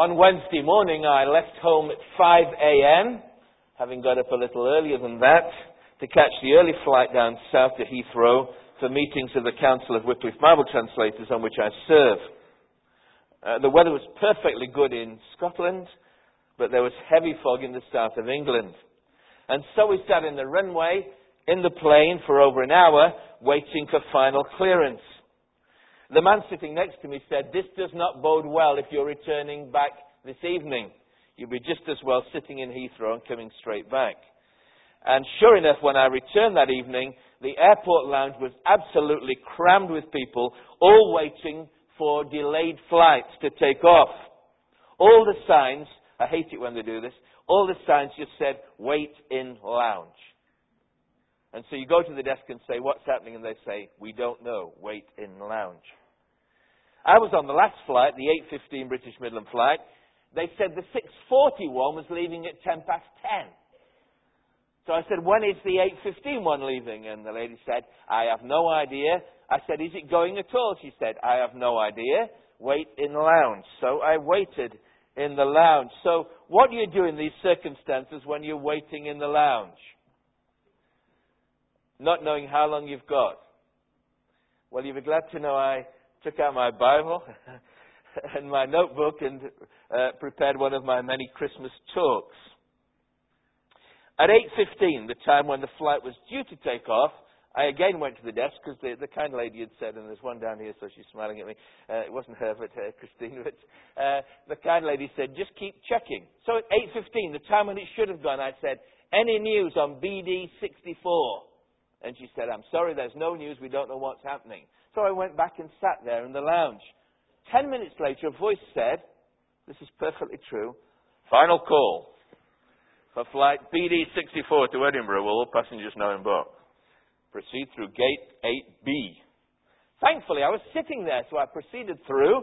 On Wednesday morning, I left home at 5 a.m., having got up a little earlier than that, to catch the early flight down south to Heathrow for meetings of the Council of Wycliffe Bible Translators on which I serve. Uh, the weather was perfectly good in Scotland, but there was heavy fog in the south of England. And so we sat in the runway in the plane for over an hour waiting for final clearance. The man sitting next to me said, This does not bode well if you're returning back this evening. You'd be just as well sitting in Heathrow and coming straight back. And sure enough, when I returned that evening, the airport lounge was absolutely crammed with people, all waiting for delayed flights to take off. All the signs, I hate it when they do this, all the signs just said, wait in lounge. And so you go to the desk and say, what's happening? And they say, we don't know, wait in lounge. I was on the last flight, the 8.15 British Midland flight. They said the 6.41 was leaving at 10 past 10. So I said, when is the 8.15 one leaving? And the lady said, I have no idea. I said, is it going at all? She said, I have no idea. Wait in the lounge. So I waited in the lounge. So what do you do in these circumstances when you're waiting in the lounge? Not knowing how long you've got. Well, you'll be glad to know I took out my Bible and my notebook and uh, prepared one of my many Christmas talks. At 8.15, the time when the flight was due to take off, I again went to the desk because the, the kind lady had said, and there's one down here, so she's smiling at me. Uh, it wasn't her, but uh, Christine. But uh, the kind lady said, just keep checking. So at 8.15, the time when it should have gone, I said, any news on BD 64? And she said, I'm sorry, there's no news. We don't know what's happening. So I went back and sat there in the lounge. Ten minutes later, a voice said, This is perfectly true. Final call for flight BD 64 to Edinburgh. Will all passengers know in book? Proceed through gate 8B. Thankfully, I was sitting there, so I proceeded through.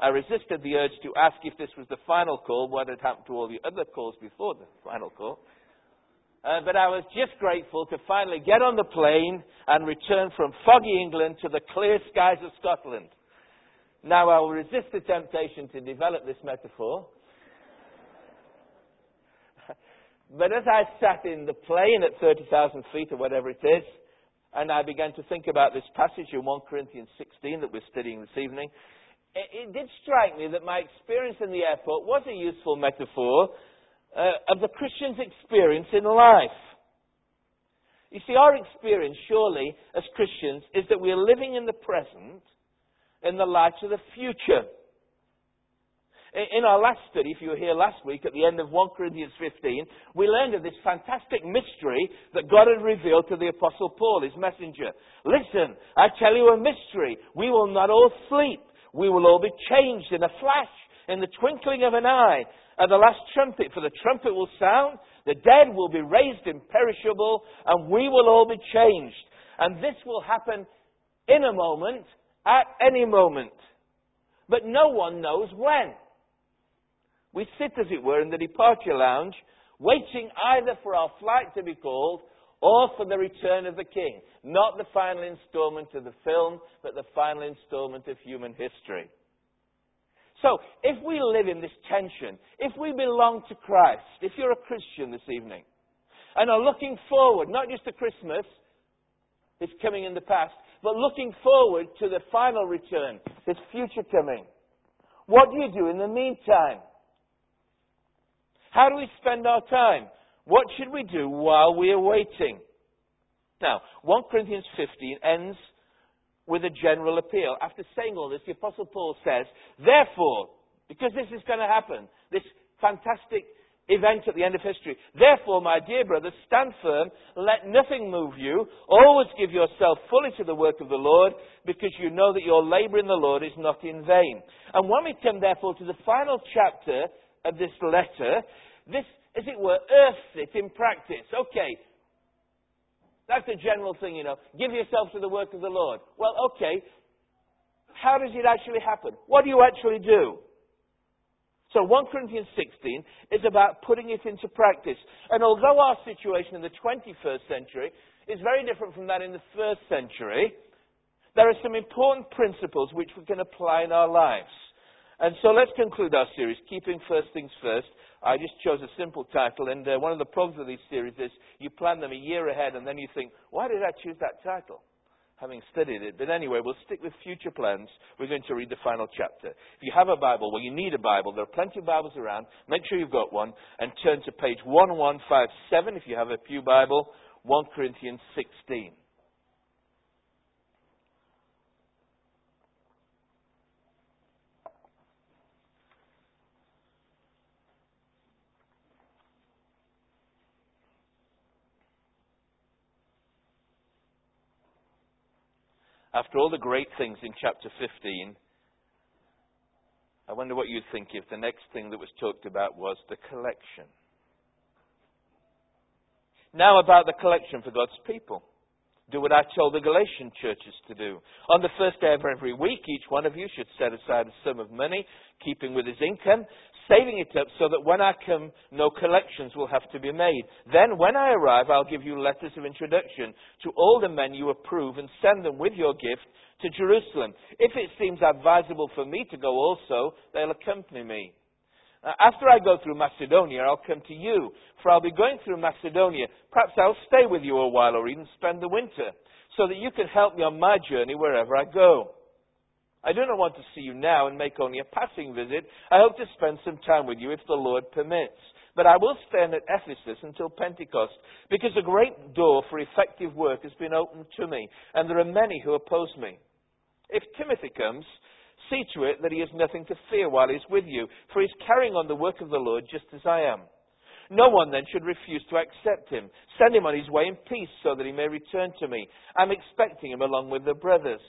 I resisted the urge to ask if this was the final call, what had happened to all the other calls before the final call. Uh, but I was just grateful to finally get on the plane and return from foggy England to the clear skies of Scotland. Now I will resist the temptation to develop this metaphor. but as I sat in the plane at 30,000 feet or whatever it is, and I began to think about this passage in 1 Corinthians 16 that we're studying this evening, it, it did strike me that my experience in the airport was a useful metaphor uh, of the Christian's experience in life. You see, our experience, surely, as Christians, is that we are living in the present in the light of the future. In our last study, if you were here last week at the end of 1 Corinthians 15, we learned of this fantastic mystery that God had revealed to the Apostle Paul, his messenger. Listen, I tell you a mystery. We will not all sleep. We will all be changed in a flash, in the twinkling of an eye, at the last trumpet, for the trumpet will sound, the dead will be raised imperishable, and we will all be changed. And this will happen in a moment, at any moment. But no one knows when. We sit, as it were, in the departure lounge, waiting either for our flight to be called or for the return of the King. Not the final installment of the film, but the final installment of human history. So, if we live in this tension, if we belong to Christ, if you're a Christian this evening, and are looking forward, not just to Christmas, it's coming in the past, but looking forward to the final return, His future coming, what do you do in the meantime? How do we spend our time? What should we do while we are waiting? Now, 1 Corinthians 15 ends with a general appeal. After saying all this, the Apostle Paul says, Therefore, because this is going to happen, this fantastic event at the end of history, therefore, my dear brothers, stand firm, let nothing move you, always give yourself fully to the work of the Lord, because you know that your labor in the Lord is not in vain. And when we come, therefore, to the final chapter of this letter, this, as it were, earths it in practice. Okay, that's a general thing, you know. Give yourself to the work of the Lord. Well, okay. How does it actually happen? What do you actually do? So 1 Corinthians 16 is about putting it into practice. And although our situation in the 21st century is very different from that in the first century, there are some important principles which we can apply in our lives. And so let's conclude our series, Keeping First Things First. I just chose a simple title, and uh, one of the problems with these series is you plan them a year ahead, and then you think, why did I choose that title? Having studied it. But anyway, we'll stick with future plans. We're going to read the final chapter. If you have a Bible, well, you need a Bible. There are plenty of Bibles around. Make sure you've got one, and turn to page 1157 if you have a Pew Bible, 1 Corinthians 16. After all the great things in chapter 15, I wonder what you'd think if the next thing that was talked about was the collection. Now, about the collection for God's people. Do what I told the Galatian churches to do. On the first day of every week, each one of you should set aside a sum of money, keeping with his income, saving it up so that when I come, no collections will have to be made. Then, when I arrive, I'll give you letters of introduction to all the men you approve and send them with your gift to Jerusalem. If it seems advisable for me to go also, they'll accompany me. Uh, after I go through Macedonia, I'll come to you, for I'll be going through Macedonia. Perhaps I'll stay with you a while or even spend the winter, so that you can help me on my journey wherever I go. I do not want to see you now and make only a passing visit. I hope to spend some time with you if the Lord permits. But I will stand at Ephesus until Pentecost, because a great door for effective work has been opened to me, and there are many who oppose me. If Timothy comes, See to it that he has nothing to fear while he is with you, for he is carrying on the work of the Lord just as I am. No one then should refuse to accept him. Send him on his way in peace so that he may return to me. I'm expecting him along with the brothers.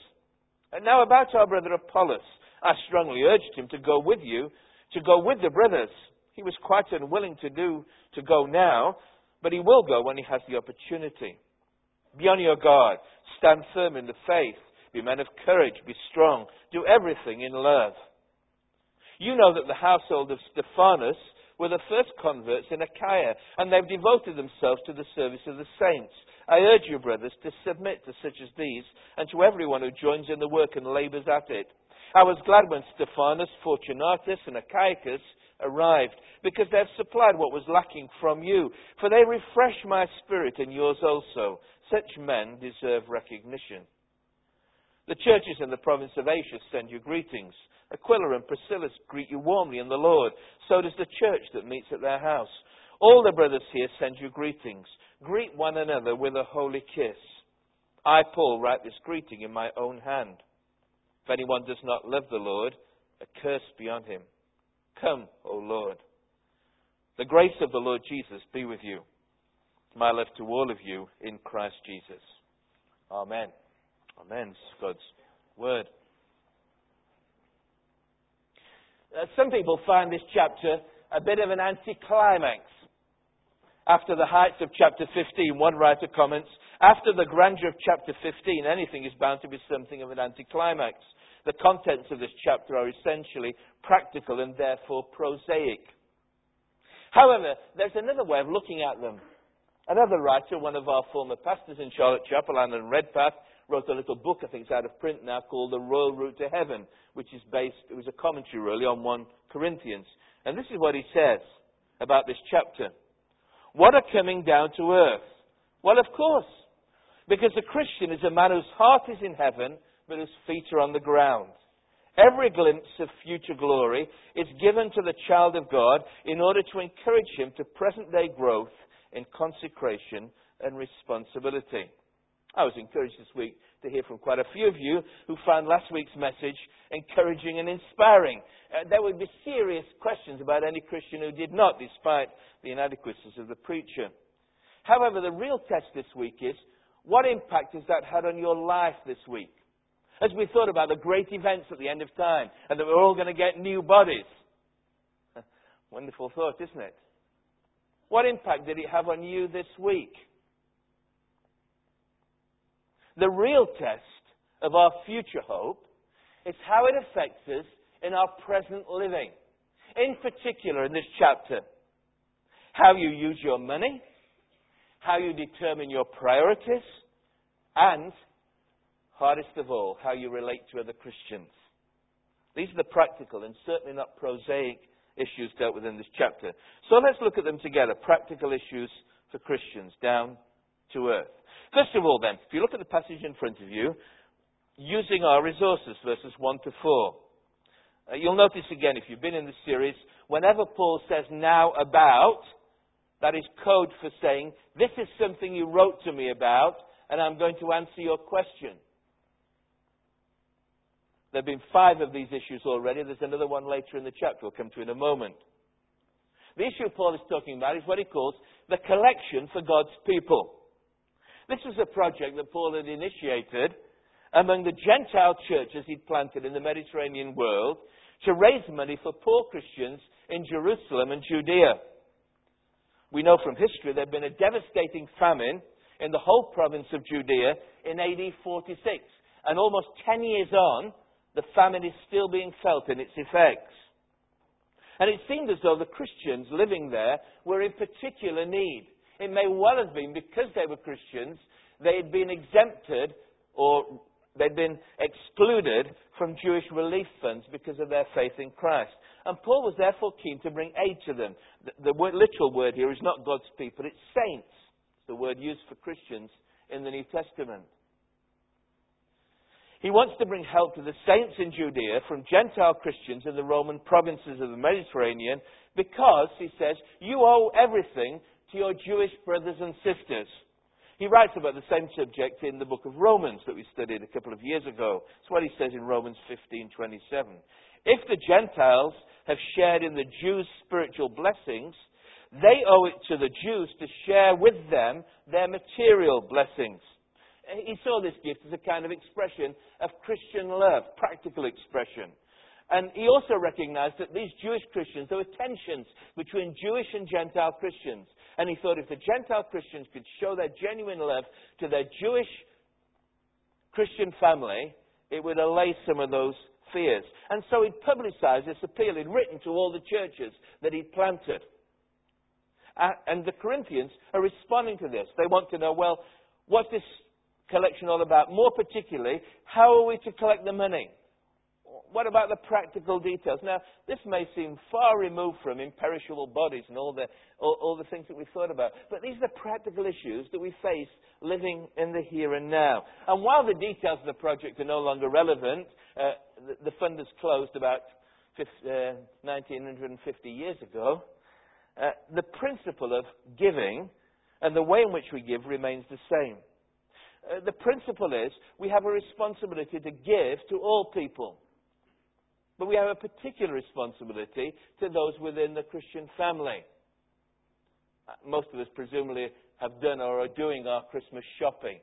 And now about our brother Apollos. I strongly urged him to go with you, to go with the brothers. He was quite unwilling to do, to go now, but he will go when he has the opportunity. Be on your guard. Stand firm in the faith. Be men of courage. Be strong. Do everything in love. You know that the household of Stephanas were the first converts in Achaia, and they've devoted themselves to the service of the saints. I urge you, brothers, to submit to such as these, and to everyone who joins in the work and labours at it. I was glad when Stephanas, Fortunatus, and Achaicus arrived, because they have supplied what was lacking from you, for they refresh my spirit and yours also. Such men deserve recognition. The churches in the province of Asia send you greetings. Aquila and Priscilla greet you warmly in the Lord. So does the church that meets at their house. All the brothers here send you greetings. Greet one another with a holy kiss. I, Paul, write this greeting in my own hand. If anyone does not love the Lord, a curse be on him. Come, O Lord. The grace of the Lord Jesus be with you. My love to all of you in Christ Jesus. Amen. Amen. God's word. Uh, some people find this chapter a bit of an anticlimax. After the heights of chapter 15, one writer comments, after the grandeur of chapter 15, anything is bound to be something of an anticlimax. The contents of this chapter are essentially practical and therefore prosaic. However, there's another way of looking at them. Another writer, one of our former pastors in Charlotte Chapel, Alan Redpath, wrote a little book, I think it's out of print now, called The Royal Route to Heaven, which is based, it was a commentary really on 1 Corinthians. And this is what he says about this chapter. What are coming down to earth. Well, of course, because a Christian is a man whose heart is in heaven, but whose feet are on the ground. Every glimpse of future glory is given to the child of God in order to encourage him to present day growth in consecration and responsibility. I was encouraged this week to hear from quite a few of you who found last week's message encouraging and inspiring. Uh, there would be serious questions about any Christian who did not, despite the inadequacies of the preacher. However, the real test this week is what impact has that had on your life this week? As we thought about the great events at the end of time and that we're all going to get new bodies. Wonderful thought, isn't it? What impact did it have on you this week? The real test of our future hope is how it affects us in our present living. In particular, in this chapter, how you use your money, how you determine your priorities, and, hardest of all, how you relate to other Christians. These are the practical and certainly not prosaic issues dealt with in this chapter. So let's look at them together. Practical issues for Christians, down to earth. First of all, then, if you look at the passage in front of you, using our resources, verses 1 to 4. Uh, you'll notice again, if you've been in the series, whenever Paul says now about, that is code for saying, this is something you wrote to me about, and I'm going to answer your question. There have been five of these issues already. There's another one later in the chapter we'll come to in a moment. The issue Paul is talking about is what he calls the collection for God's people. This was a project that Paul had initiated among the Gentile churches he'd planted in the Mediterranean world to raise money for poor Christians in Jerusalem and Judea. We know from history there had been a devastating famine in the whole province of Judea in AD 46. And almost 10 years on, the famine is still being felt in its effects. And it seemed as though the Christians living there were in particular need. It may well have been because they were Christians, they had been exempted or they'd been excluded from Jewish relief funds because of their faith in Christ. And Paul was therefore keen to bring aid to them. The, the word, literal word here is not God's people, it's saints. It's the word used for Christians in the New Testament. He wants to bring help to the saints in Judea from Gentile Christians in the Roman provinces of the Mediterranean because, he says, you owe everything your Jewish brothers and sisters. He writes about the same subject in the book of Romans that we studied a couple of years ago. It's what he says in Romans 15:27. If the Gentiles have shared in the Jews' spiritual blessings, they owe it to the Jews to share with them their material blessings. Eh, he saw this gift as a kind of expression of Christian love, practical expression. And he also recognized that these Jewish Christians, there were tensions between Jewish and Gentile Christians. And he thought if the Gentile Christians could show their genuine love to their Jewish Christian family, it would allay some of those fears. And so he'd publicized this appeal. He'd written to all the churches that he'd planted. And the Corinthians are responding to this. They want to know, well, what's this collection all about? More particularly, how are we to collect the money? What about the practical details? Now, this may seem far removed from imperishable bodies and all the, all, all, the things that we've thought about, but these are the practical issues that we face living in the here and now. And while the details of the project are no longer relevant, uh, the, the, fund has closed about 50, uh, 1950 years ago, uh, the principle of giving and the way in which we give remains the same. Uh, the principle is we have a responsibility to give to all people. But we have a particular responsibility to those within the Christian family. Uh, most of us presumably have done or are doing our Christmas shopping.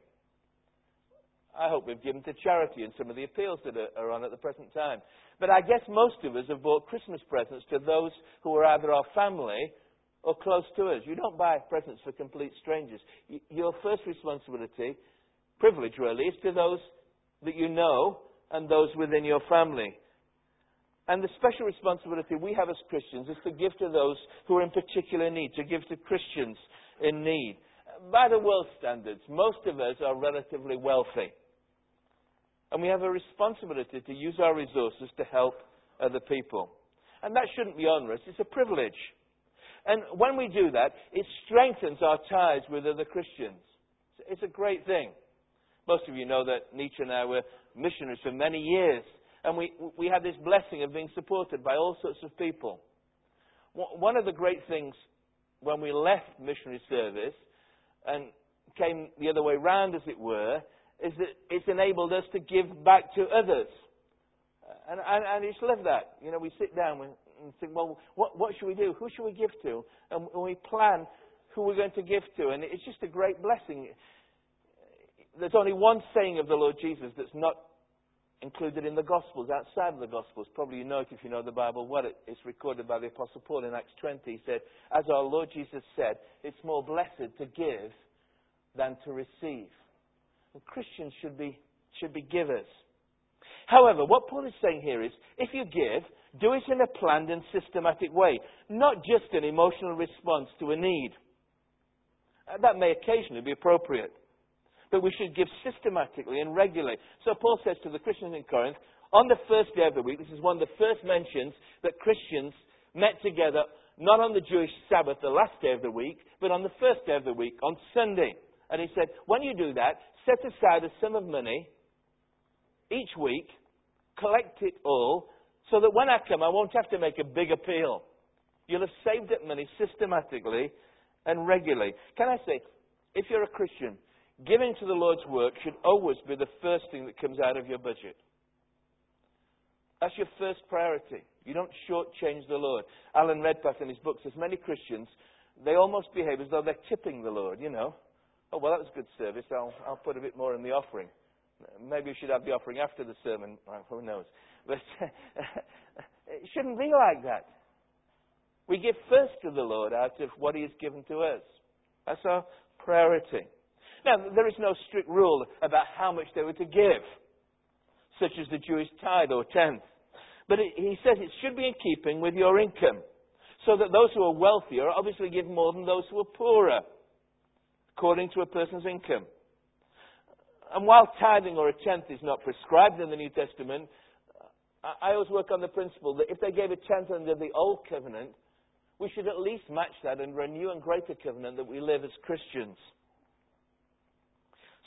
I hope we've given to charity in some of the appeals that are on at the present time. But I guess most of us have bought Christmas presents to those who are either our family or close to us. You don't buy presents for complete strangers. Your first responsibility, privilege really, is to those that you know and those within your family. And the special responsibility we have as Christians is to give to those who are in particular need, to give to Christians in need. By the world standards, most of us are relatively wealthy. And we have a responsibility to use our resources to help other people. And that shouldn't be onerous, it's a privilege. And when we do that, it strengthens our ties with other Christians. It's a great thing. Most of you know that Nietzsche and I were missionaries for many years and we, we had this blessing of being supported by all sorts of people. One of the great things when we left missionary service and came the other way round, as it were, is that it's enabled us to give back to others. And, and, and it's love that. You know, we sit down and think, well, what, what should we do? Who should we give to? And we plan who we're going to give to. And it's just a great blessing. There's only one saying of the Lord Jesus that's not included in the Gospels, outside of the Gospels. Probably you know it if you know the Bible well. It's recorded by the Apostle Paul in Acts 20. He said, As our Lord Jesus said, it's more blessed to give than to receive. And Christians should be, should be givers. However, what Paul is saying here is if you give, do it in a planned and systematic way, not just an emotional response to a need. Uh, that may occasionally be appropriate but we should give systematically and regularly. So Paul says to the Christians in Corinth, on the first day of the week, this is one of the first mentions that Christians met together not on the Jewish Sabbath, the last day of the week, but on the first day of the week, on Sunday. And he said, when you do that, set aside a sum of money each week, collect it all, so that when I come, I won't have to make a big appeal. You'll have saved up money systematically and regularly. Can I say, if you're a Christian, giving to the Lord's work should always be the first thing that comes out of your budget. That's your first priority. You don't shortchange the Lord. Alan Redpath in his book says many Christians, they almost behave as though they're tipping the Lord, you know. Oh, well, that was good service. I'll, I'll put a bit more in the offering. Maybe you should have the offering after the sermon. Well, who knows? But it shouldn't be like that. We give first to the Lord out of what He has given to us. That's our priority. Now, there is no strict rule about how much they were to give, such as the Jewish tithe or tenth. But it, he says it should be in keeping with your income, so that those who are wealthier obviously give more than those who are poorer, according to a person's income. And while tithing or a tenth is not prescribed in the New Testament, I always work on the principle that if they gave a tenth under the Old Covenant, we should at least match that under a new and greater covenant that we live as Christians.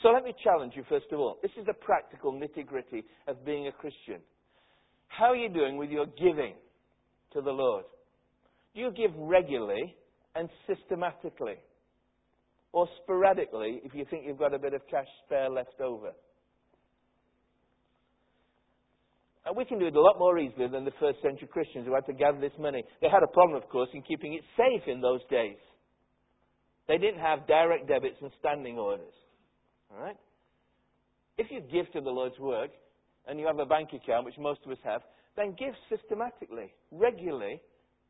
So let me challenge you, first of all. This is the practical nitty gritty of being a Christian. How are you doing with your giving to the Lord? Do you give regularly and systematically? Or sporadically if you think you've got a bit of cash spare left over? And we can do it a lot more easily than the first century Christians who had to gather this money. They had a problem, of course, in keeping it safe in those days. They didn't have direct debits and standing orders. All right? If you give to the Lord's work and you have a bank account, which most of us have, then give systematically, regularly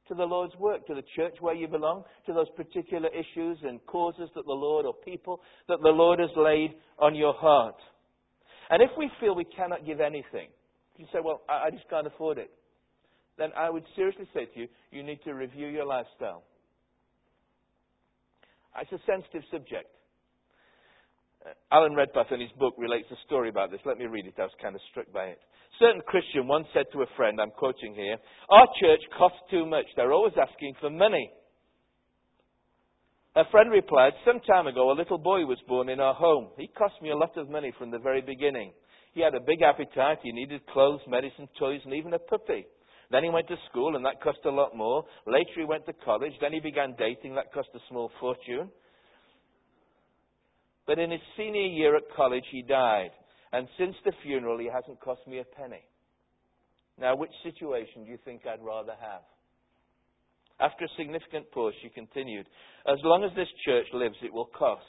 to the Lord's work, to the church where you belong, to those particular issues and causes that the Lord or people that the Lord has laid on your heart. And if we feel we cannot give anything, you say, well, I, I just can't afford it. Then I would seriously say to you, you need to review your lifestyle. It's a sensitive subject. Alan Redpath in his book relates a story about this. Let me read it. I was kind of struck by it. Certain Christian once said to a friend, I'm quoting here, Our church costs too much. They're always asking for money. A friend replied, Some time ago, a little boy was born in our home. He cost me a lot of money from the very beginning. He had a big appetite. He needed clothes, medicine, toys, and even a puppy. Then he went to school, and that cost a lot more. Later, he went to college. Then he began dating. That cost a small fortune. But in his senior year at college, he died. And since the funeral, he hasn't cost me a penny. Now, which situation do you think I'd rather have? After a significant pause, she continued, As long as this church lives, it will cost.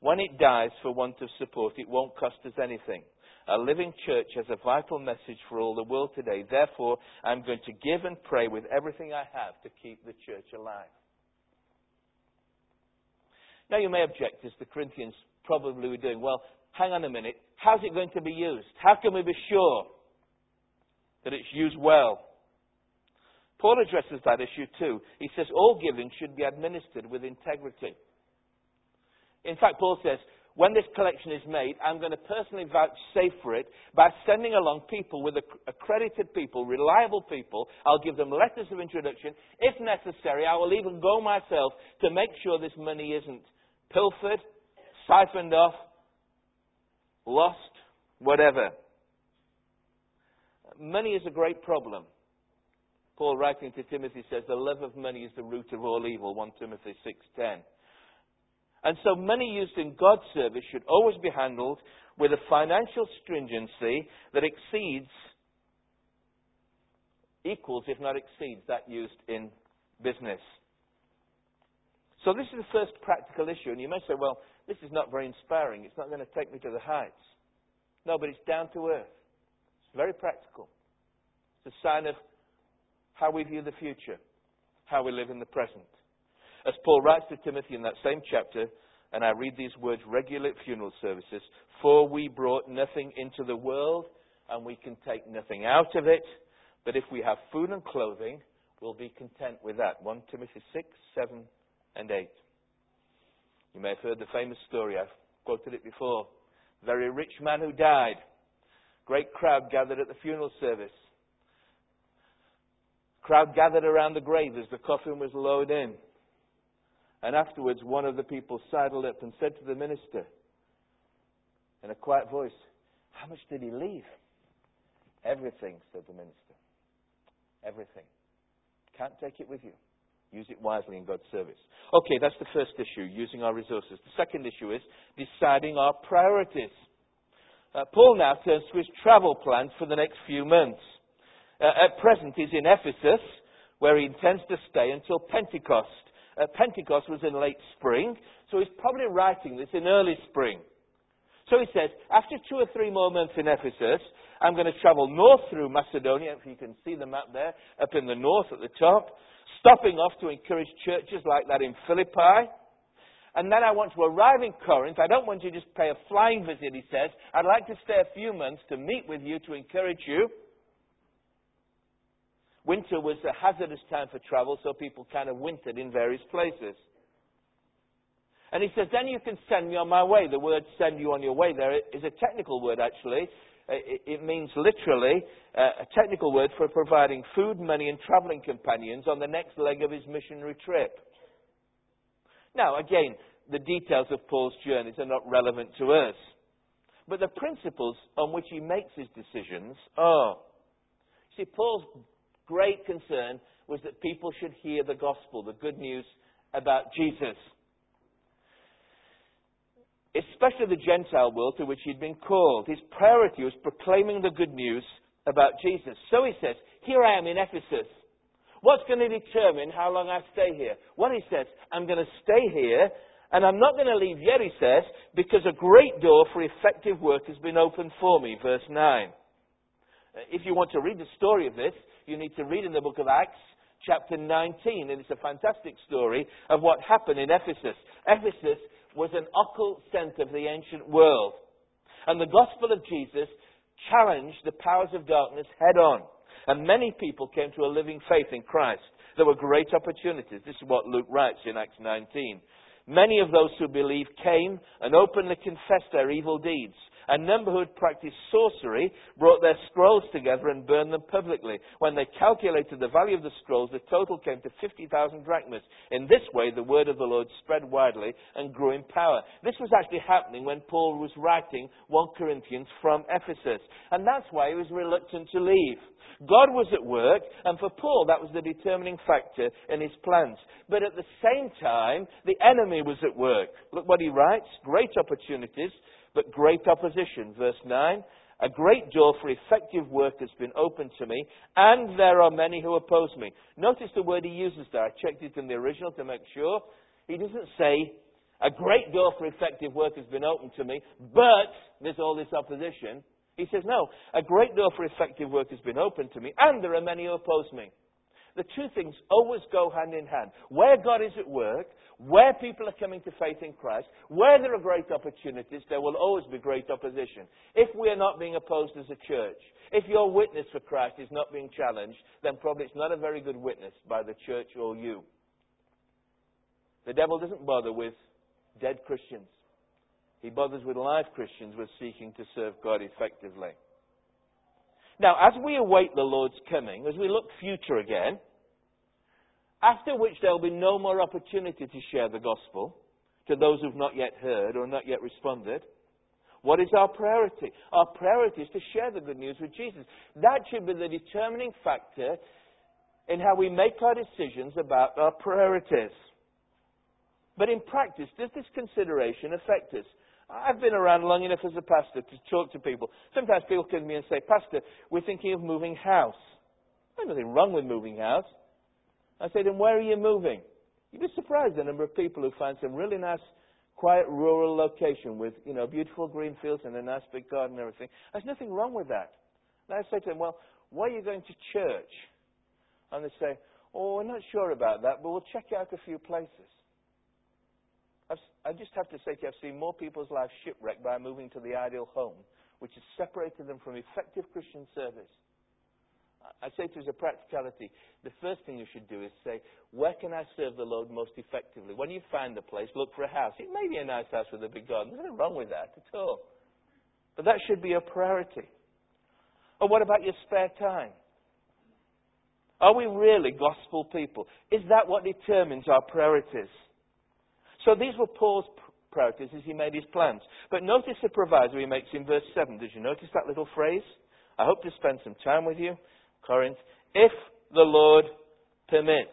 When it dies for want of support, it won't cost us anything. A living church has a vital message for all the world today. Therefore, I'm going to give and pray with everything I have to keep the church alive. Now, you may object, as the Corinthians probably were doing, well, hang on a minute. How's it going to be used? How can we be sure that it's used well? Paul addresses that issue too. He says all giving should be administered with integrity. In fact, Paul says, when this collection is made, I'm going to personally vouchsafe for it by sending along people with accredited people, reliable people. I'll give them letters of introduction. If necessary, I will even go myself to make sure this money isn't pilfered, siphoned off, lost, whatever. Money is a great problem. Paul writing to Timothy says the love of money is the root of all evil, 1 Timothy 6:10. And so money used in God's service should always be handled with a financial stringency that exceeds, equals, if not exceeds, that used in business. So this is the first practical issue. And you may say, well, this is not very inspiring. It's not going to take me to the heights. No, but it's down to earth. It's very practical. It's a sign of how we view the future, how we live in the present. As Paul writes to Timothy in that same chapter, and I read these words regularly at funeral services For we brought nothing into the world, and we can take nothing out of it. But if we have food and clothing, we'll be content with that. 1 Timothy 6, 7, and 8. You may have heard the famous story. I've quoted it before. Very rich man who died. Great crowd gathered at the funeral service. Crowd gathered around the grave as the coffin was lowered in. And afterwards, one of the people sidled up and said to the minister, in a quiet voice, How much did he leave? Everything, said the minister. Everything. Can't take it with you. Use it wisely in God's service. Okay, that's the first issue, using our resources. The second issue is deciding our priorities. Uh, Paul now turns to his travel plans for the next few months. Uh, at present, he's in Ephesus, where he intends to stay until Pentecost. Uh, Pentecost was in late spring, so he's probably writing this in early spring. So he says, after two or three more months in Ephesus, I'm going to travel north through Macedonia, if you can see the map there, up in the north at the top, stopping off to encourage churches like that in Philippi. And then I want to arrive in Corinth. I don't want you to just pay a flying visit, he says. I'd like to stay a few months to meet with you, to encourage you. Winter was a hazardous time for travel, so people kind of wintered in various places. And he says, then you can send me on my way. The word send you on your way there is a technical word, actually. It means literally uh, a technical word for providing food, money, and traveling companions on the next leg of his missionary trip. Now, again, the details of Paul's journeys are not relevant to us. But the principles on which he makes his decisions are. See, Paul's great concern was that people should hear the gospel, the good news about Jesus especially the Gentile world to which he'd been called. His priority was proclaiming the good news about Jesus. So he says, Here I am in Ephesus. What's going to determine how long I stay here? Well, he says, I'm going to stay here, and I'm not going to leave yet, he says, because a great door for effective work has been opened for me. Verse 9. Uh, if you want to read the story of this, you need to read in the book of Acts, chapter 19, and it's a fantastic story of what happened in Ephesus. Ephesus was an occult center of the ancient world. And the gospel of Jesus challenged the powers of darkness head on. And many people came to a living faith in Christ. There were great opportunities. This is what Luke writes in Acts 19. Many of those who believed came and openly confessed their evil deeds. A number who had practiced sorcery brought their scrolls together and burned them publicly. When they calculated the value of the scrolls, the total came to 50,000 drachmas. In this way, the word of the Lord spread widely and grew in power. This was actually happening when Paul was writing 1 Corinthians from Ephesus. And that's why he was reluctant to leave. God was at work, and for Paul, that was the determining factor in his plans. But at the same time, the enemy was at work. Look what he writes great opportunities but great opposition. Verse 9 A great door for effective work has been opened to me, and there are many who oppose me. Notice the word he uses there. I checked it in the original to make sure. He doesn't say, A great door for effective work has been opened to me, but there's all this opposition. He says, No, a great door for effective work has been opened to me, and there are many who oppose me. The two things always go hand in hand. Where God is at work, where people are coming to faith in Christ, where there are great opportunities, there will always be great opposition. If we are not being opposed as a church, if your witness for Christ is not being challenged, then probably it's not a very good witness by the church or you. The devil doesn't bother with dead Christians. He bothers with live Christians who are seeking to serve God effectively. Now, as we await the Lord's coming, as we look future again, after which there will be no more opportunity to share the gospel to those who've not yet heard or not yet responded. What is our priority? Our priority is to share the good news with Jesus. That should be the determining factor in how we make our decisions about our priorities. But in practice, does this consideration affect us? I've been around long enough as a pastor to talk to people. Sometimes people come to me and say, Pastor, we're thinking of moving house. There's nothing wrong with moving house. I said, and where are you moving? You'd be surprised the number of people who find some really nice, quiet rural location with, you know, beautiful green fields and a nice big garden and everything. There's nothing wrong with that. And I say to them, well, why are you going to church? And they say, oh, we're not sure about that, but we'll check out a few places. I've, I just have to say to you, I've seen more people's lives shipwrecked by moving to the ideal home, which has separated them from effective Christian service I say to you as a practicality, the first thing you should do is say, where can I serve the Lord most effectively? When you find a place, look for a house. It may be a nice house with a big garden. There's nothing wrong with that at all. But that should be a priority. Or what about your spare time? Are we really gospel people? Is that what determines our priorities? So these were Paul's priorities as he made his plans. But notice the proviso he makes in verse 7. Did you notice that little phrase? I hope to spend some time with you, Corinth, if the Lord permits.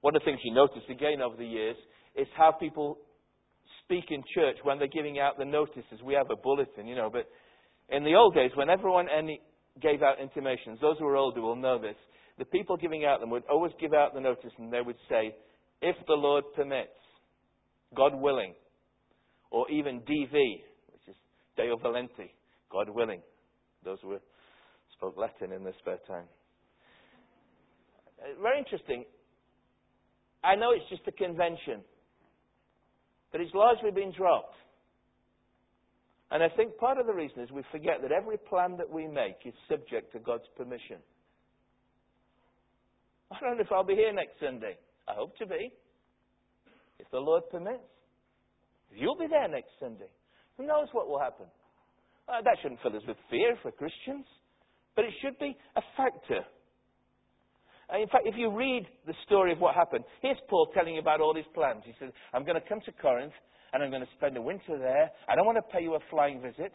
One of the things you notice again over the years is how people speak in church when they're giving out the notices. We have a bulletin, you know, but in the old days, when everyone any, gave out intimations, those who are older will know this. The people giving out them would always give out the notice and they would say, if the Lord permits, God willing, or even DV, which is Deo Volente, God willing. Those who spoke Latin in their spare time. Uh, very interesting. I know it's just a convention, but it's largely been dropped. And I think part of the reason is we forget that every plan that we make is subject to God's permission. I don't know if I'll be here next Sunday. I hope to be, if the Lord permits. You'll be there next Sunday. Who knows what will happen? Uh, that shouldn't fill us with fear for Christians, but it should be a factor. Uh, in fact, if you read the story of what happened, here's Paul telling you about all his plans. He says, I'm going to come to Corinth and I'm going to spend a winter there. I don't want to pay you a flying visit.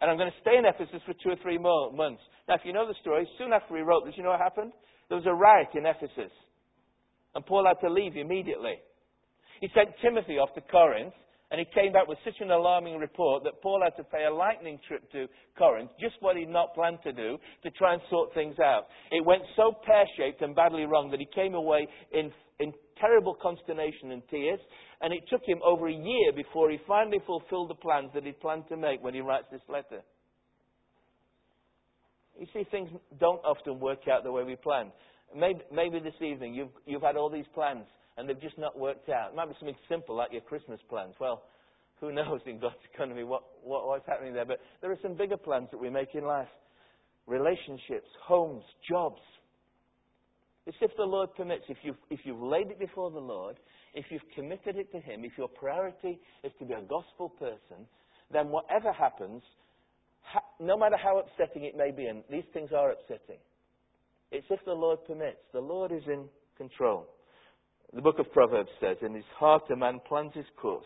And I'm going to stay in Ephesus for two or three more months. Now, if you know the story, soon after he wrote this, you know what happened? There was a riot in Ephesus. And Paul had to leave immediately. He sent Timothy off to Corinth, and he came back with such an alarming report that Paul had to pay a lightning trip to Corinth, just what he'd not planned to do, to try and sort things out. It went so pear shaped and badly wrong that he came away in, in terrible consternation and tears, and it took him over a year before he finally fulfilled the plans that he'd planned to make when he writes this letter. You see, things don't often work out the way we plan. Maybe, maybe this evening you've, you've had all these plans and they've just not worked out. It might be something simple like your Christmas plans. Well, who knows in God's economy what, what, what's happening there. But there are some bigger plans that we make in life relationships, homes, jobs. It's if the Lord permits, if you've, if you've laid it before the Lord, if you've committed it to Him, if your priority is to be a gospel person, then whatever happens, ha- no matter how upsetting it may be, and these things are upsetting, it's if the Lord permits. The Lord is in control. The book of Proverbs says, In his heart a man plans his course,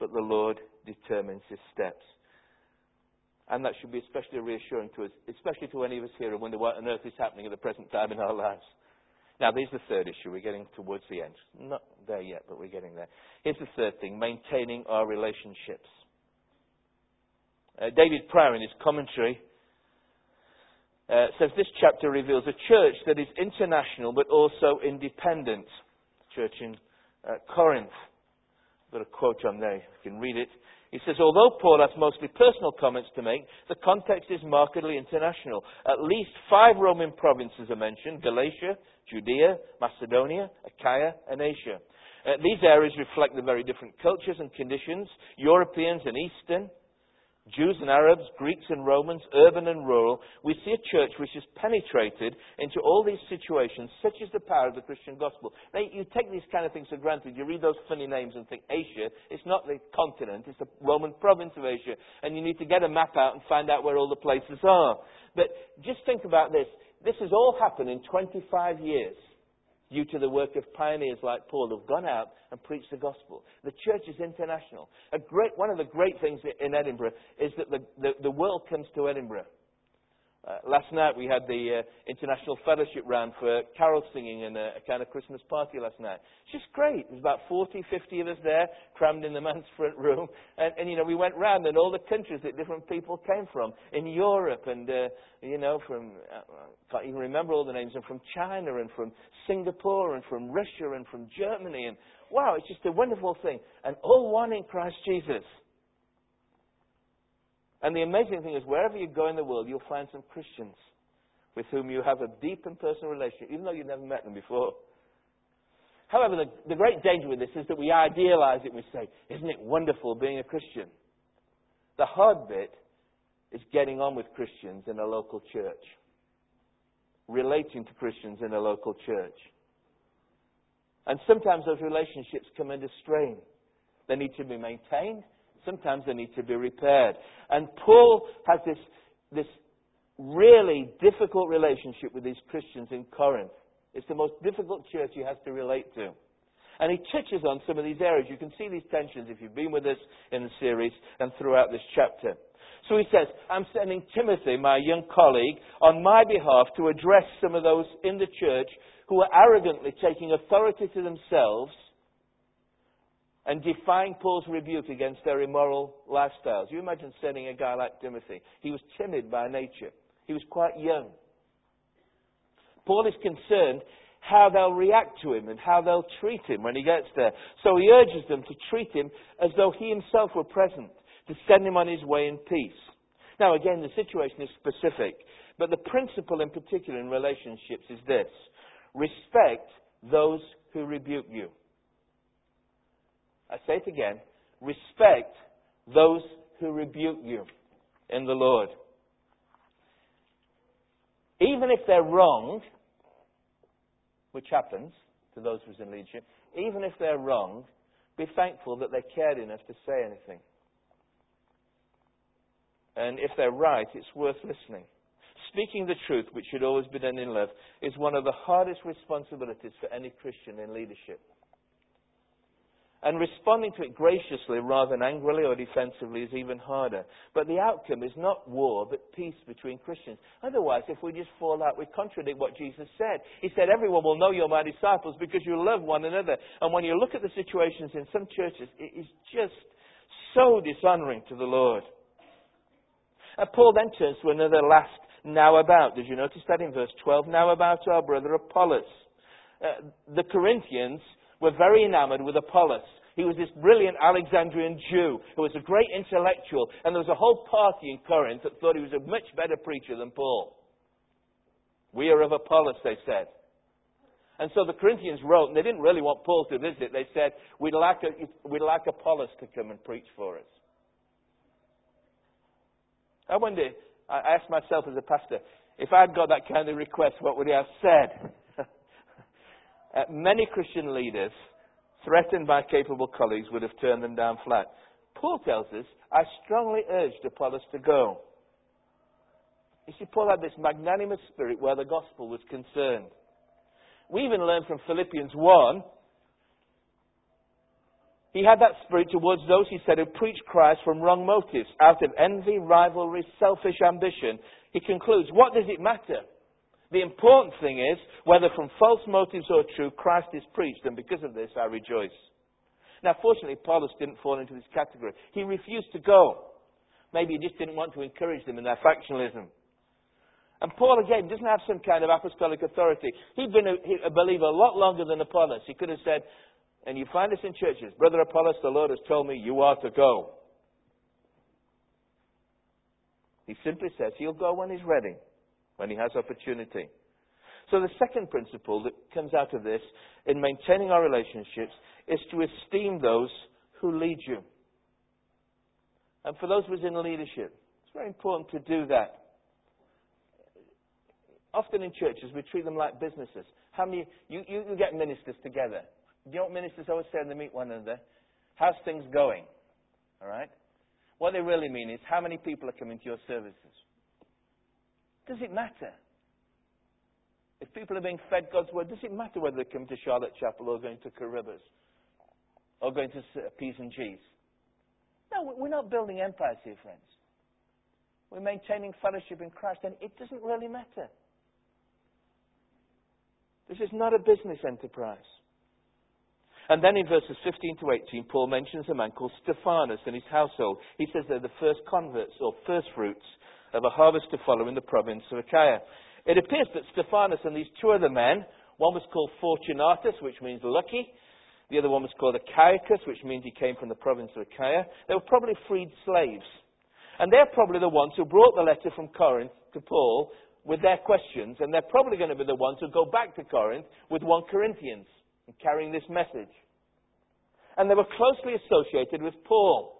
but the Lord determines his steps. And that should be especially reassuring to us, especially to any of us here who wonder what on earth is happening at the present time in our lives. Now, there's the third issue. We're getting towards the end. Not there yet, but we're getting there. Here's the third thing maintaining our relationships. Uh, David Prior, in his commentary, uh, says this chapter reveals a church that is international but also independent church in uh, Corinth. I've got a quote on there. You can read it. He says, although Paul has mostly personal comments to make, the context is markedly international. At least five Roman provinces are mentioned Galatia, Judea, Macedonia, Achaia, and Asia. Uh, these areas reflect the very different cultures and conditions, Europeans and Eastern, Jews and Arabs, Greeks and Romans, urban and rural, we see a church which has penetrated into all these situations. Such is the power of the Christian gospel. Now, you take these kind of things for granted. You read those funny names and think Asia. It's not the continent, it's the Roman province of Asia. And you need to get a map out and find out where all the places are. But just think about this. This has all happened in 25 years due to the work of pioneers like Paul who've gone out and preached the gospel. The church is international. Great, one of the great things in Edinburgh is that the, the, the world comes to Edinburgh. Uh, last night we had the uh, International Fellowship round for carol singing and a, a, kind of Christmas party last night. It's just great. There's about 40, 50 of us there, crammed in the man's front room. And, and you know, we went round and all the countries that different people came from in Europe and, uh, you know, from, uh, I can't even remember all the names, and from China and from Singapore and from Russia and from Germany. And wow, it's just a wonderful thing. And all one in Christ Jesus. And the amazing thing is, wherever you go in the world, you'll find some Christians with whom you have a deep and personal relationship, even though you've never met them before. However, the, the great danger with this is that we idealize it and we say, Isn't it wonderful being a Christian? The hard bit is getting on with Christians in a local church, relating to Christians in a local church. And sometimes those relationships come under strain. They need to be maintained, Sometimes they need to be repaired. And Paul has this this really difficult relationship with these Christians in Corinth. It's the most difficult church he has to relate to. And he touches on some of these areas. You can see these tensions if you've been with us in the series and throughout this chapter. So he says, I'm sending Timothy, my young colleague, on my behalf to address some of those in the church who are arrogantly taking authority to themselves and defying Paul's rebuke against their immoral lifestyles. You imagine sending a guy like Timothy. He was timid by nature. He was quite young. Paul is concerned how they'll react to him and how they'll treat him when he gets there. So he urges them to treat him as though he himself were present, to send him on his way in peace. Now, again, the situation is specific, but the principle in particular in relationships is this respect those who rebuke you. I say it again respect those who rebuke you in the Lord. Even if they're wrong, which happens to those who's in leadership, even if they're wrong, be thankful that they cared enough to say anything. And if they're right, it's worth listening. Speaking the truth, which should always be done in love, is one of the hardest responsibilities for any Christian in leadership. And responding to it graciously rather than angrily or defensively is even harder. But the outcome is not war, but peace between Christians. Otherwise, if we just fall out, we contradict what Jesus said. He said, Everyone will know you're my disciples because you love one another. And when you look at the situations in some churches, it is just so dishonoring to the Lord. And Paul then turns to another last now about. Did you notice that in verse 12? Now about our brother Apollos. Uh, the Corinthians were very enamored with Apollos. He was this brilliant Alexandrian Jew who was a great intellectual, and there was a whole party in Corinth that thought he was a much better preacher than Paul. We are of Apollos, they said. And so the Corinthians wrote, and they didn't really want Paul to visit. They said, we'd like, a, we'd like Apollos to come and preach for us. I wonder, I asked myself as a pastor, if I'd got that kind of request, what would he have said? Uh, many Christian leaders, threatened by capable colleagues, would have turned them down flat. Paul tells us, I strongly urged Apollos to go. You see, Paul had this magnanimous spirit where the gospel was concerned. We even learn from Philippians 1 he had that spirit towards those, he said, who preached Christ from wrong motives, out of envy, rivalry, selfish ambition. He concludes, what does it matter? The important thing is, whether from false motives or true, Christ is preached, and because of this I rejoice. Now, fortunately, Apollos didn't fall into this category. He refused to go. Maybe he just didn't want to encourage them in their factionalism. And Paul, again, doesn't have some kind of apostolic authority. He'd been a, a believer a lot longer than Apollos. He could have said, and you find this in churches, Brother Apollos, the Lord has told me you are to go. He simply says he'll go when he's ready when he has opportunity. So the second principle that comes out of this in maintaining our relationships is to esteem those who lead you. And for those of us in leadership, it's very important to do that. Often in churches, we treat them like businesses. How many, you, you, you get ministers together. You know what ministers always say when they meet one another? How's things going? All right? What they really mean is, how many people are coming to your services? Does it matter? If people are being fed God's word, does it matter whether they come to Charlotte Chapel or going to Carrubbers or going to P's and G's? No, we're not building empires here, friends. We're maintaining fellowship in Christ, and it doesn't really matter. This is not a business enterprise. And then in verses 15 to 18, Paul mentions a man called Stephanas and his household. He says they're the first converts or first fruits of a harvest to follow in the province of Achaia. It appears that Stephanas and these two other men, one was called Fortunatus, which means lucky. The other one was called Achaicus, which means he came from the province of Achaia. They were probably freed slaves. And they're probably the ones who brought the letter from Corinth to Paul with their questions, and they're probably going to be the ones who go back to Corinth with 1 Corinthians and carrying this message. And they were closely associated with Paul.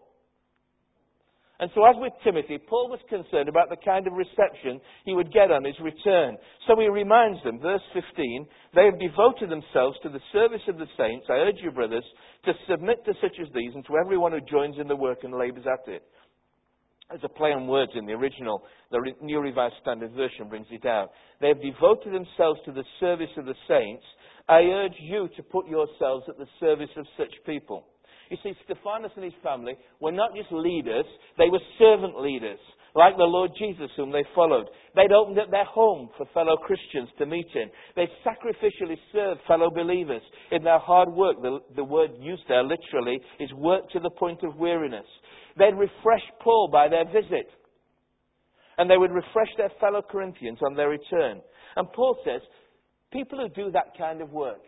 And so, as with Timothy, Paul was concerned about the kind of reception he would get on his return. So he reminds them, verse 15, they have devoted themselves to the service of the saints. I urge you, brothers, to submit to such as these and to everyone who joins in the work and labors at it. There's a play on words in the original. The New Revised Standard Version brings it out. They have devoted themselves to the service of the saints. I urge you to put yourselves at the service of such people. You see, Stephanas and his family were not just leaders, they were servant leaders, like the Lord Jesus, whom they followed. They'd opened up their home for fellow Christians to meet in. They'd sacrificially served fellow believers in their hard work. The, the word used there literally is work to the point of weariness. They'd refreshed Paul by their visit. And they would refresh their fellow Corinthians on their return. And Paul says, people who do that kind of work,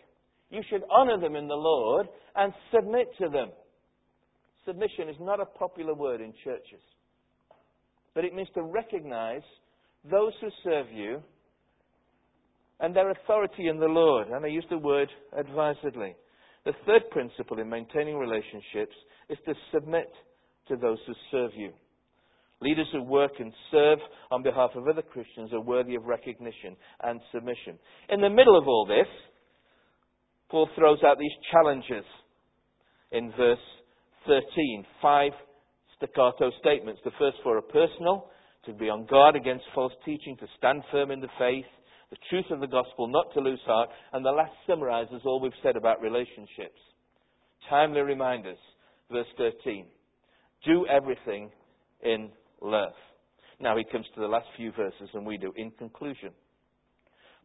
you should honor them in the Lord and submit to them. Submission is not a popular word in churches, but it means to recognize those who serve you and their authority in the Lord. And I use the word advisedly. The third principle in maintaining relationships is to submit to those who serve you. Leaders who work and serve on behalf of other Christians are worthy of recognition and submission. In the middle of all this, Paul throws out these challenges in verse 13. Five staccato statements. The first four are personal, to be on guard against false teaching, to stand firm in the faith, the truth of the gospel, not to lose heart, and the last summarizes all we've said about relationships. Timely reminders. Verse 13. Do everything in love. Now he comes to the last few verses, and we do. In conclusion,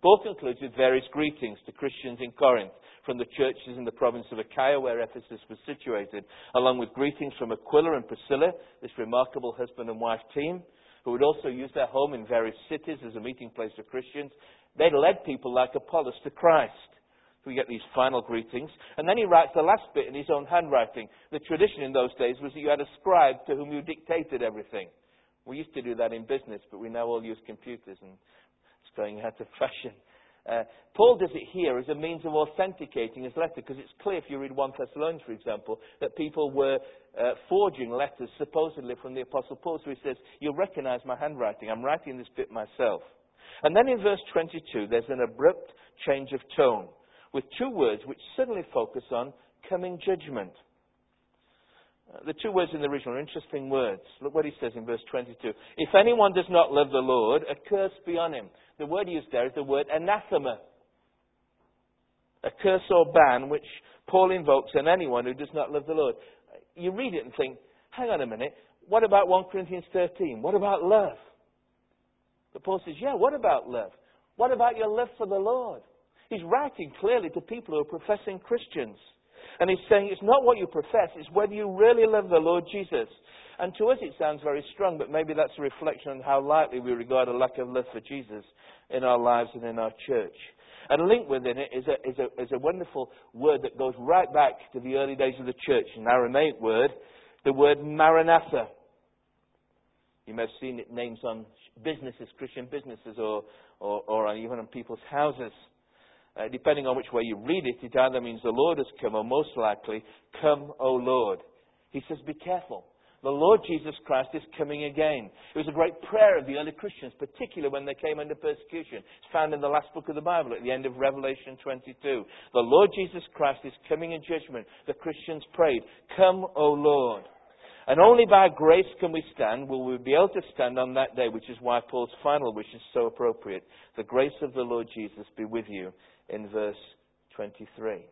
Paul concludes with various greetings to Christians in Corinth from the churches in the province of Achaia, where Ephesus was situated, along with greetings from Aquila and Priscilla, this remarkable husband and wife team, who would also use their home in various cities as a meeting place for Christians. They led people like Apollos to Christ. We get these final greetings. And then he writes the last bit in his own handwriting. The tradition in those days was that you had a scribe to whom you dictated everything. We used to do that in business, but we now all use computers and it's going out of fashion. Uh, Paul does it here as a means of authenticating his letter because it's clear if you read 1 Thessalonians, for example, that people were uh, forging letters supposedly from the Apostle Paul. So he says, You'll recognize my handwriting. I'm writing this bit myself. And then in verse 22, there's an abrupt change of tone with two words which suddenly focus on coming judgment. Uh, the two words in the original are interesting words. Look what he says in verse 22. If anyone does not love the Lord, a curse be on him. The word used there is the word anathema. A curse or ban which Paul invokes on anyone who does not love the Lord. You read it and think, hang on a minute, what about 1 Corinthians 13? What about love? But Paul says, yeah, what about love? What about your love for the Lord? He's writing clearly to people who are professing Christians. And he's saying it's not what you profess, it's whether you really love the Lord Jesus. And to us it sounds very strong, but maybe that's a reflection on how lightly we regard a lack of love for Jesus in our lives and in our church. And linked within it is a, is a, is a wonderful word that goes right back to the early days of the church, an Aramaic word, the word Maranatha. You may have seen it names on businesses, Christian businesses, or, or, or even on people's houses. Uh, depending on which way you read it, it either means the Lord has come, or most likely, come, O Lord. He says, be careful. The Lord Jesus Christ is coming again. It was a great prayer of the early Christians, particularly when they came under persecution. It's found in the last book of the Bible at the end of Revelation 22. The Lord Jesus Christ is coming in judgment. The Christians prayed, Come, O Lord. And only by grace can we stand, will we be able to stand on that day, which is why Paul's final wish is so appropriate. The grace of the Lord Jesus be with you in verse 23.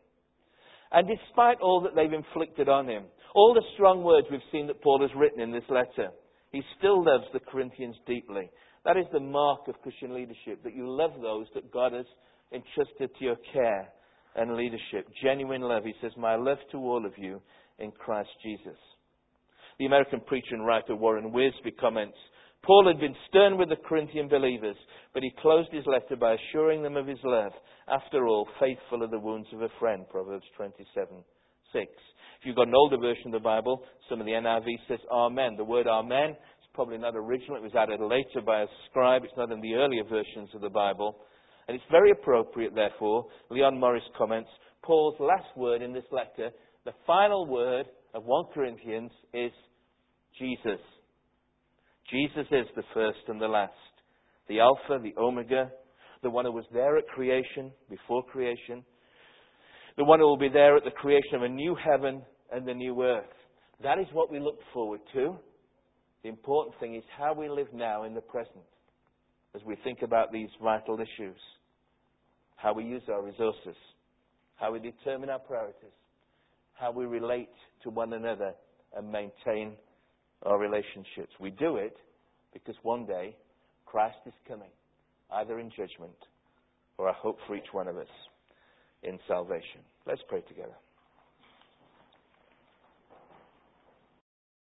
And despite all that they've inflicted on him, all the strong words we've seen that Paul has written in this letter, he still loves the Corinthians deeply. That is the mark of Christian leadership, that you love those that God has entrusted to your care and leadership. Genuine love. He says, My love to all of you in Christ Jesus. The American preacher and writer Warren Wiersbe comments Paul had been stern with the Corinthian believers, but he closed his letter by assuring them of his love. After all, faithful are the wounds of a friend, Proverbs 27 6. If you've got an older version of the Bible, some of the NIV says Amen. The word Amen is probably not original. It was added later by a scribe. It's not in the earlier versions of the Bible. And it's very appropriate, therefore, Leon Morris comments, Paul's last word in this letter, the final word of 1 Corinthians is Jesus. Jesus is the first and the last, the Alpha, the Omega, the one who was there at creation, before creation, the one who will be there at the creation of a new heaven and a new earth. That is what we look forward to. The important thing is how we live now in the present as we think about these vital issues, how we use our resources, how we determine our priorities, how we relate to one another and maintain our relationships. We do it because one day Christ is coming, either in judgment or I hope for each one of us in salvation. Let's pray together.